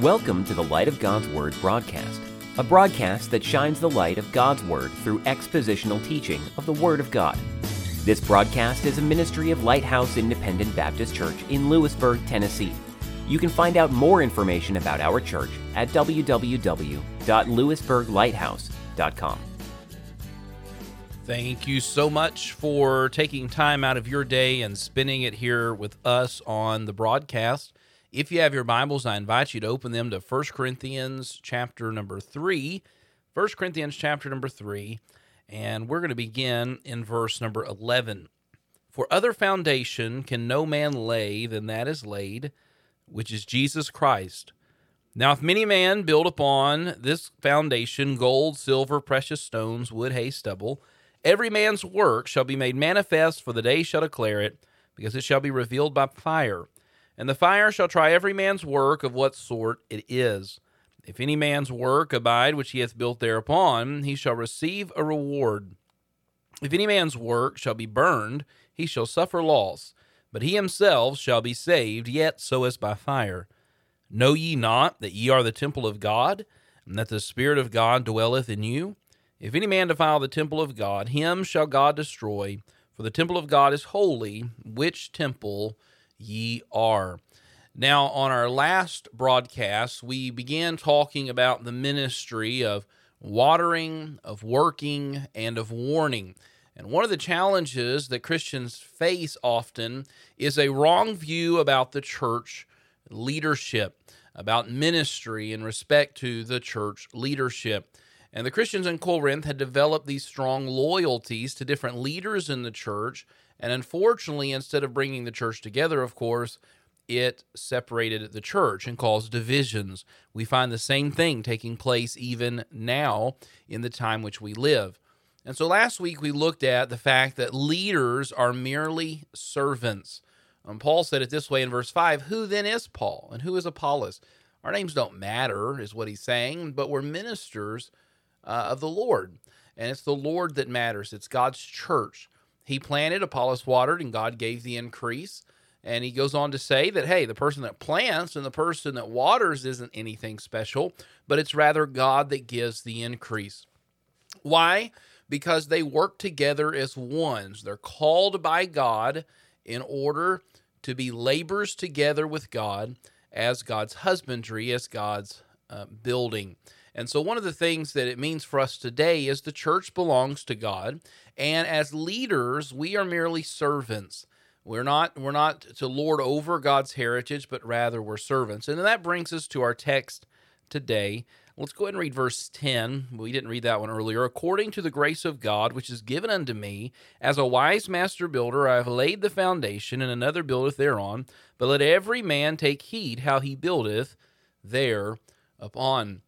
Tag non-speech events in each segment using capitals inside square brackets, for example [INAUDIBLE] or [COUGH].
Welcome to the Light of God's Word broadcast, a broadcast that shines the light of God's Word through expositional teaching of the Word of God. This broadcast is a ministry of Lighthouse Independent Baptist Church in Lewisburg, Tennessee. You can find out more information about our church at www.lewisburglighthouse.com. Thank you so much for taking time out of your day and spending it here with us on the broadcast. If you have your Bibles, I invite you to open them to 1 Corinthians chapter number 3. 1 Corinthians chapter number 3, and we're going to begin in verse number 11. For other foundation can no man lay than that is laid, which is Jesus Christ. Now, if many man build upon this foundation gold, silver, precious stones, wood, hay, stubble, Every man's work shall be made manifest, for the day shall declare it, because it shall be revealed by fire. And the fire shall try every man's work of what sort it is. If any man's work abide which he hath built thereupon, he shall receive a reward. If any man's work shall be burned, he shall suffer loss, but he himself shall be saved, yet so as by fire. Know ye not that ye are the temple of God, and that the Spirit of God dwelleth in you? If any man defile the temple of God, him shall God destroy, for the temple of God is holy, which temple ye are. Now, on our last broadcast, we began talking about the ministry of watering, of working, and of warning. And one of the challenges that Christians face often is a wrong view about the church leadership, about ministry in respect to the church leadership. And the Christians in Corinth had developed these strong loyalties to different leaders in the church. And unfortunately, instead of bringing the church together, of course, it separated the church and caused divisions. We find the same thing taking place even now in the time which we live. And so last week we looked at the fact that leaders are merely servants. And Paul said it this way in verse 5 Who then is Paul and who is Apollos? Our names don't matter, is what he's saying, but we're ministers uh, of the Lord. And it's the Lord that matters, it's God's church. He planted, Apollos watered, and God gave the increase. And he goes on to say that, hey, the person that plants and the person that waters isn't anything special, but it's rather God that gives the increase. Why? Because they work together as ones. They're called by God in order to be laborers together with God as God's husbandry, as God's uh, building. And so, one of the things that it means for us today is the church belongs to God, and as leaders, we are merely servants. We're not we're not to lord over God's heritage, but rather we're servants. And then that brings us to our text today. Let's go ahead and read verse 10. We didn't read that one earlier. According to the grace of God, which is given unto me, as a wise master builder, I have laid the foundation, and another buildeth thereon. But let every man take heed how he buildeth thereupon.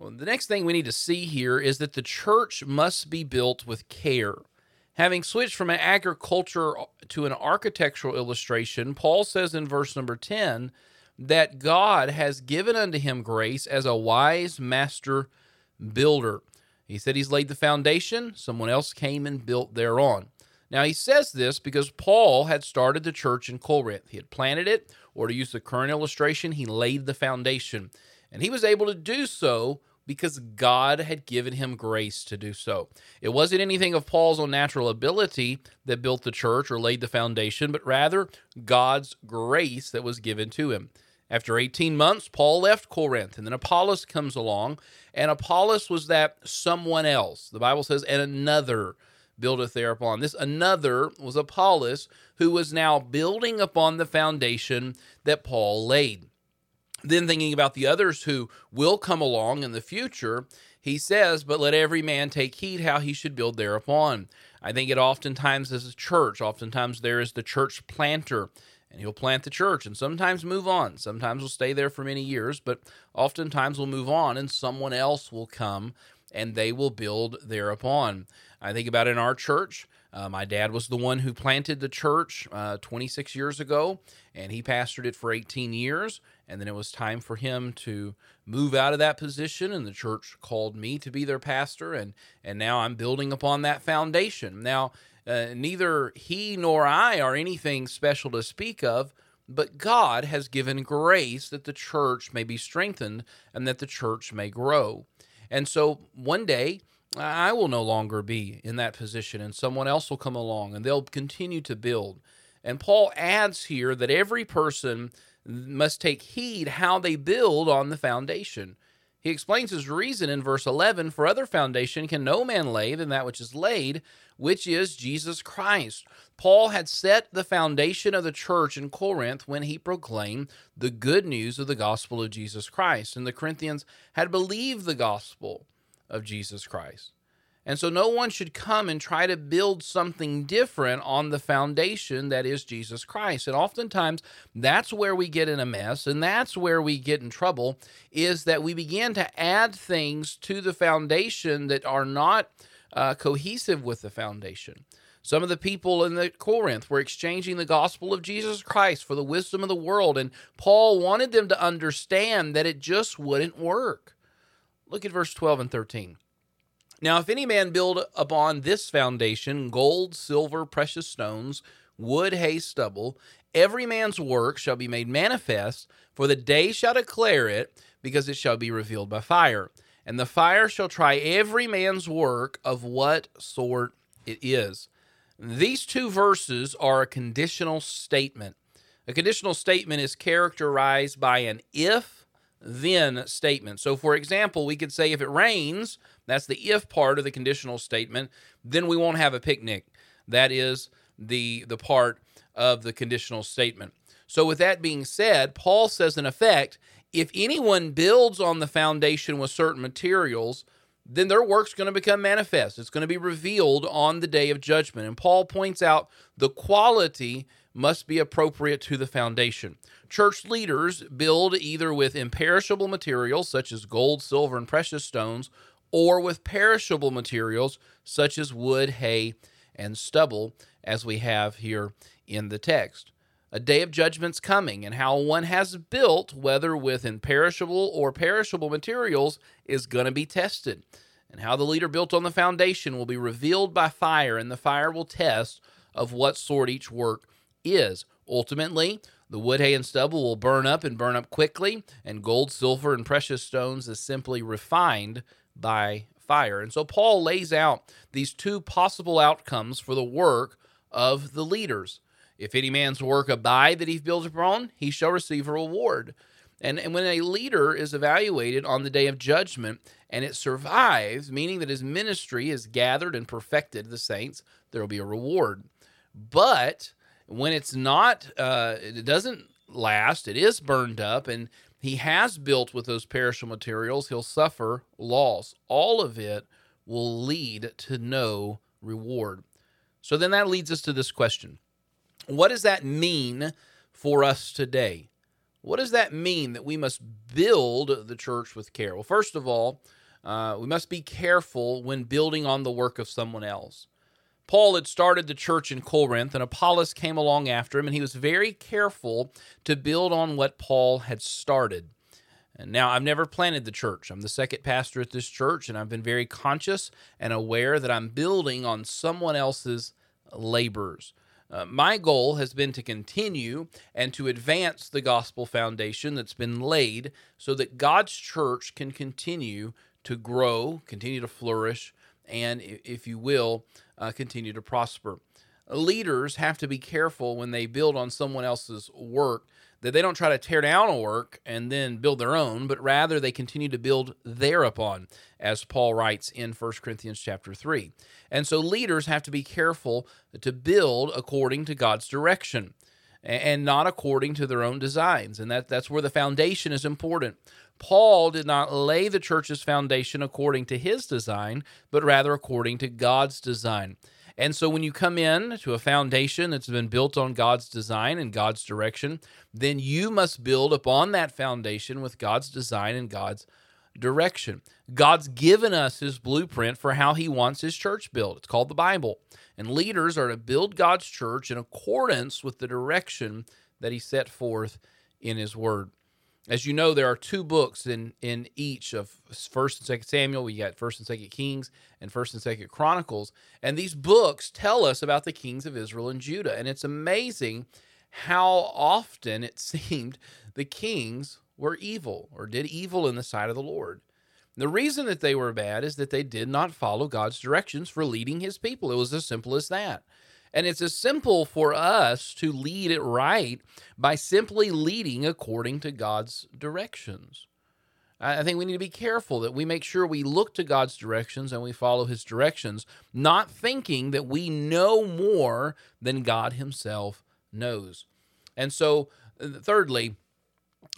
Well, the next thing we need to see here is that the church must be built with care. Having switched from an agriculture to an architectural illustration, Paul says in verse number 10 that God has given unto him grace as a wise master builder. He said he's laid the foundation, someone else came and built thereon. Now, he says this because Paul had started the church in Corinth. He had planted it, or to use the current illustration, he laid the foundation. And he was able to do so because God had given him grace to do so. It wasn't anything of Paul's own natural ability that built the church or laid the foundation, but rather God's grace that was given to him. After 18 months, Paul left Corinth, and then Apollos comes along, and Apollos was that someone else. The Bible says, and another buildeth thereupon. This another was Apollos, who was now building upon the foundation that Paul laid. Then, thinking about the others who will come along in the future, he says, But let every man take heed how he should build thereupon. I think it oftentimes is a church. Oftentimes there is the church planter, and he'll plant the church and sometimes move on. Sometimes will stay there for many years, but oftentimes will move on, and someone else will come and they will build thereupon. I think about in our church. Uh, my dad was the one who planted the church uh, 26 years ago, and he pastored it for 18 years. And then it was time for him to move out of that position, and the church called me to be their pastor. And, and now I'm building upon that foundation. Now, uh, neither he nor I are anything special to speak of, but God has given grace that the church may be strengthened and that the church may grow. And so one day, I will no longer be in that position, and someone else will come along and they'll continue to build. And Paul adds here that every person must take heed how they build on the foundation. He explains his reason in verse 11 For other foundation can no man lay than that which is laid, which is Jesus Christ. Paul had set the foundation of the church in Corinth when he proclaimed the good news of the gospel of Jesus Christ. And the Corinthians had believed the gospel of Jesus Christ. And so no one should come and try to build something different on the foundation that is Jesus Christ. And oftentimes that's where we get in a mess and that's where we get in trouble is that we begin to add things to the foundation that are not uh, cohesive with the foundation. Some of the people in the Corinth were exchanging the gospel of Jesus Christ for the wisdom of the world, and Paul wanted them to understand that it just wouldn't work. Look at verse 12 and 13. Now, if any man build upon this foundation gold, silver, precious stones, wood, hay, stubble, every man's work shall be made manifest, for the day shall declare it, because it shall be revealed by fire. And the fire shall try every man's work of what sort it is. These two verses are a conditional statement. A conditional statement is characterized by an if then statement. So, for example, we could say if it rains, that's the if part of the conditional statement. Then we won't have a picnic. That is the the part of the conditional statement. So with that being said, Paul says in effect, if anyone builds on the foundation with certain materials, then their work's going to become manifest. It's going to be revealed on the day of judgment. And Paul points out the quality must be appropriate to the foundation. Church leaders build either with imperishable materials such as gold, silver, and precious stones, or with perishable materials such as wood, hay, and stubble, as we have here in the text. A day of judgment's coming, and how one has built, whether with imperishable or perishable materials, is going to be tested. And how the leader built on the foundation will be revealed by fire, and the fire will test of what sort each work is. Ultimately, the wood, hay, and stubble will burn up and burn up quickly, and gold, silver, and precious stones is simply refined by fire. And so Paul lays out these two possible outcomes for the work of the leaders. If any man's work abide that he builds upon, he shall receive a reward. And, and when a leader is evaluated on the day of judgment and it survives, meaning that his ministry has gathered and perfected the saints, there will be a reward. But when it's not, uh, it doesn't last, it is burned up, and he has built with those perishable materials, he'll suffer loss. All of it will lead to no reward. So then that leads us to this question What does that mean for us today? What does that mean that we must build the church with care? Well, first of all, uh, we must be careful when building on the work of someone else. Paul had started the church in Corinth, and Apollos came along after him, and he was very careful to build on what Paul had started. And now, I've never planted the church. I'm the second pastor at this church, and I've been very conscious and aware that I'm building on someone else's labors. Uh, my goal has been to continue and to advance the gospel foundation that's been laid so that God's church can continue to grow, continue to flourish, and, if you will, uh, continue to prosper. Leaders have to be careful when they build on someone else's work that they don't try to tear down a work and then build their own, but rather they continue to build thereupon, as Paul writes in 1 Corinthians chapter 3. And so leaders have to be careful to build according to God's direction and not according to their own designs. And that, that's where the foundation is important. Paul did not lay the church's foundation according to his design, but rather according to God's design. And so when you come in to a foundation that's been built on God's design and God's direction, then you must build upon that foundation with God's design and God's direction. God's given us his blueprint for how he wants his church built. It's called the Bible. And leaders are to build God's church in accordance with the direction that he set forth in his word. As you know, there are two books in in each of First and Second Samuel. We got First and Second Kings and First and Second Chronicles, and these books tell us about the kings of Israel and Judah. And it's amazing how often it [LAUGHS] seemed the kings were evil or did evil in the sight of the Lord. The reason that they were bad is that they did not follow God's directions for leading his people. It was as simple as that. And it's as simple for us to lead it right by simply leading according to God's directions. I think we need to be careful that we make sure we look to God's directions and we follow his directions, not thinking that we know more than God himself knows. And so, uh, thirdly,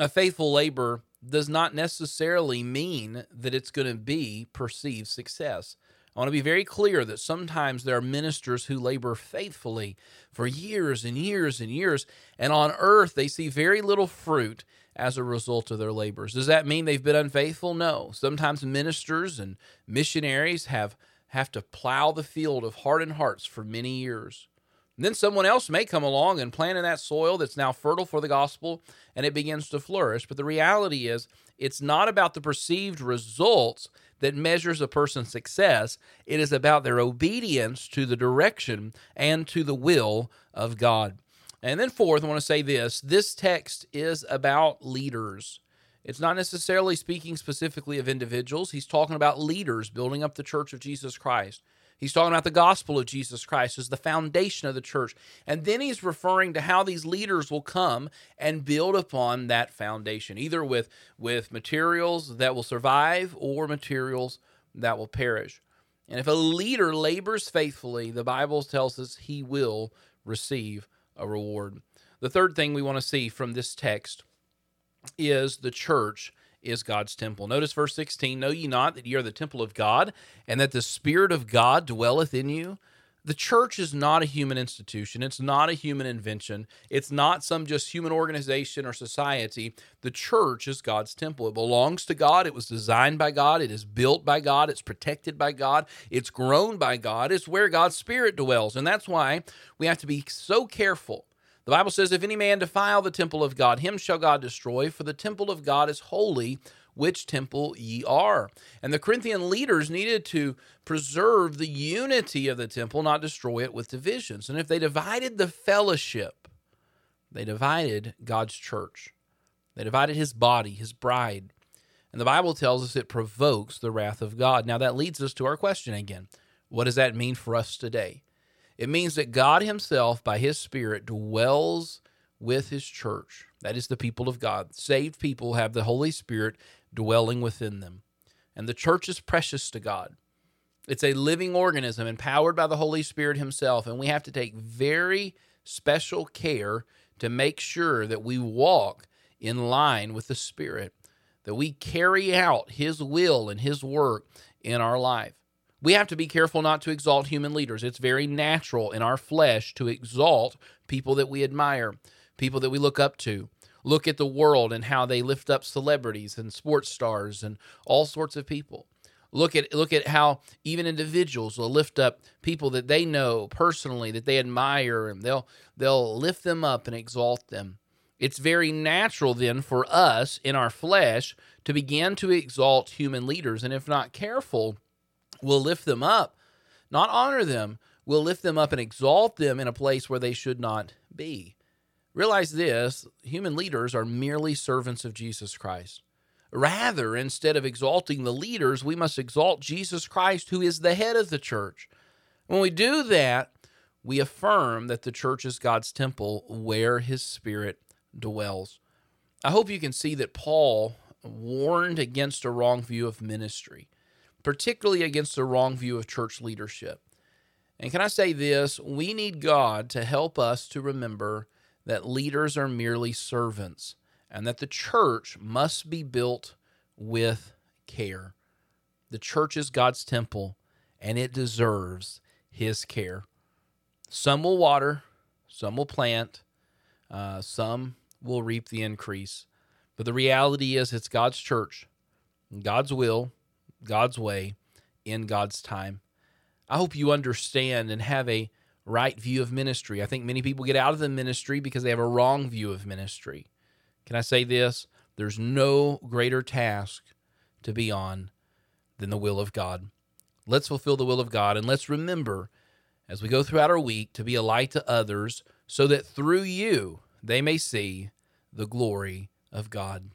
a faithful labor does not necessarily mean that it's going to be perceived success. I want to be very clear that sometimes there are ministers who labor faithfully for years and years and years, and on earth they see very little fruit as a result of their labors. Does that mean they've been unfaithful? No. Sometimes ministers and missionaries have have to plow the field of hardened hearts for many years. And then someone else may come along and plant in that soil that's now fertile for the gospel and it begins to flourish. But the reality is, it's not about the perceived results that measures a person's success. It is about their obedience to the direction and to the will of God. And then, fourth, I want to say this this text is about leaders. It's not necessarily speaking specifically of individuals. He's talking about leaders building up the church of Jesus Christ. He's talking about the gospel of Jesus Christ as the foundation of the church. And then he's referring to how these leaders will come and build upon that foundation, either with, with materials that will survive or materials that will perish. And if a leader labors faithfully, the Bible tells us he will receive a reward. The third thing we want to see from this text is the church is God's temple. Notice verse 16 Know ye not that ye are the temple of God, and that the Spirit of God dwelleth in you? The church is not a human institution. It's not a human invention. It's not some just human organization or society. The church is God's temple. It belongs to God. It was designed by God. It is built by God. It's protected by God. It's grown by God. It's where God's Spirit dwells. And that's why we have to be so careful the Bible says, If any man defile the temple of God, him shall God destroy, for the temple of God is holy, which temple ye are. And the Corinthian leaders needed to preserve the unity of the temple, not destroy it with divisions. And if they divided the fellowship, they divided God's church. They divided his body, his bride. And the Bible tells us it provokes the wrath of God. Now that leads us to our question again. What does that mean for us today? It means that God Himself, by His Spirit, dwells with His church. That is the people of God. Saved people have the Holy Spirit dwelling within them. And the church is precious to God. It's a living organism empowered by the Holy Spirit Himself. And we have to take very special care to make sure that we walk in line with the Spirit, that we carry out His will and His work in our life we have to be careful not to exalt human leaders. It's very natural in our flesh to exalt people that we admire, people that we look up to. Look at the world and how they lift up celebrities and sports stars and all sorts of people. Look at look at how even individuals will lift up people that they know personally that they admire and they'll they'll lift them up and exalt them. It's very natural then for us in our flesh to begin to exalt human leaders and if not careful, will lift them up, not honor them, will lift them up and exalt them in a place where they should not be. Realize this human leaders are merely servants of Jesus Christ. Rather, instead of exalting the leaders, we must exalt Jesus Christ, who is the head of the church. When we do that, we affirm that the church is God's temple where his spirit dwells. I hope you can see that Paul warned against a wrong view of ministry particularly against the wrong view of church leadership. And can I say this? We need God to help us to remember that leaders are merely servants and that the church must be built with care. The church is God's temple and it deserves his care. Some will water, some will plant, uh, some will reap the increase. But the reality is, it's God's church, God's will, God's way in God's time. I hope you understand and have a right view of ministry. I think many people get out of the ministry because they have a wrong view of ministry. Can I say this? There's no greater task to be on than the will of God. Let's fulfill the will of God and let's remember as we go throughout our week to be a light to others so that through you they may see the glory of God.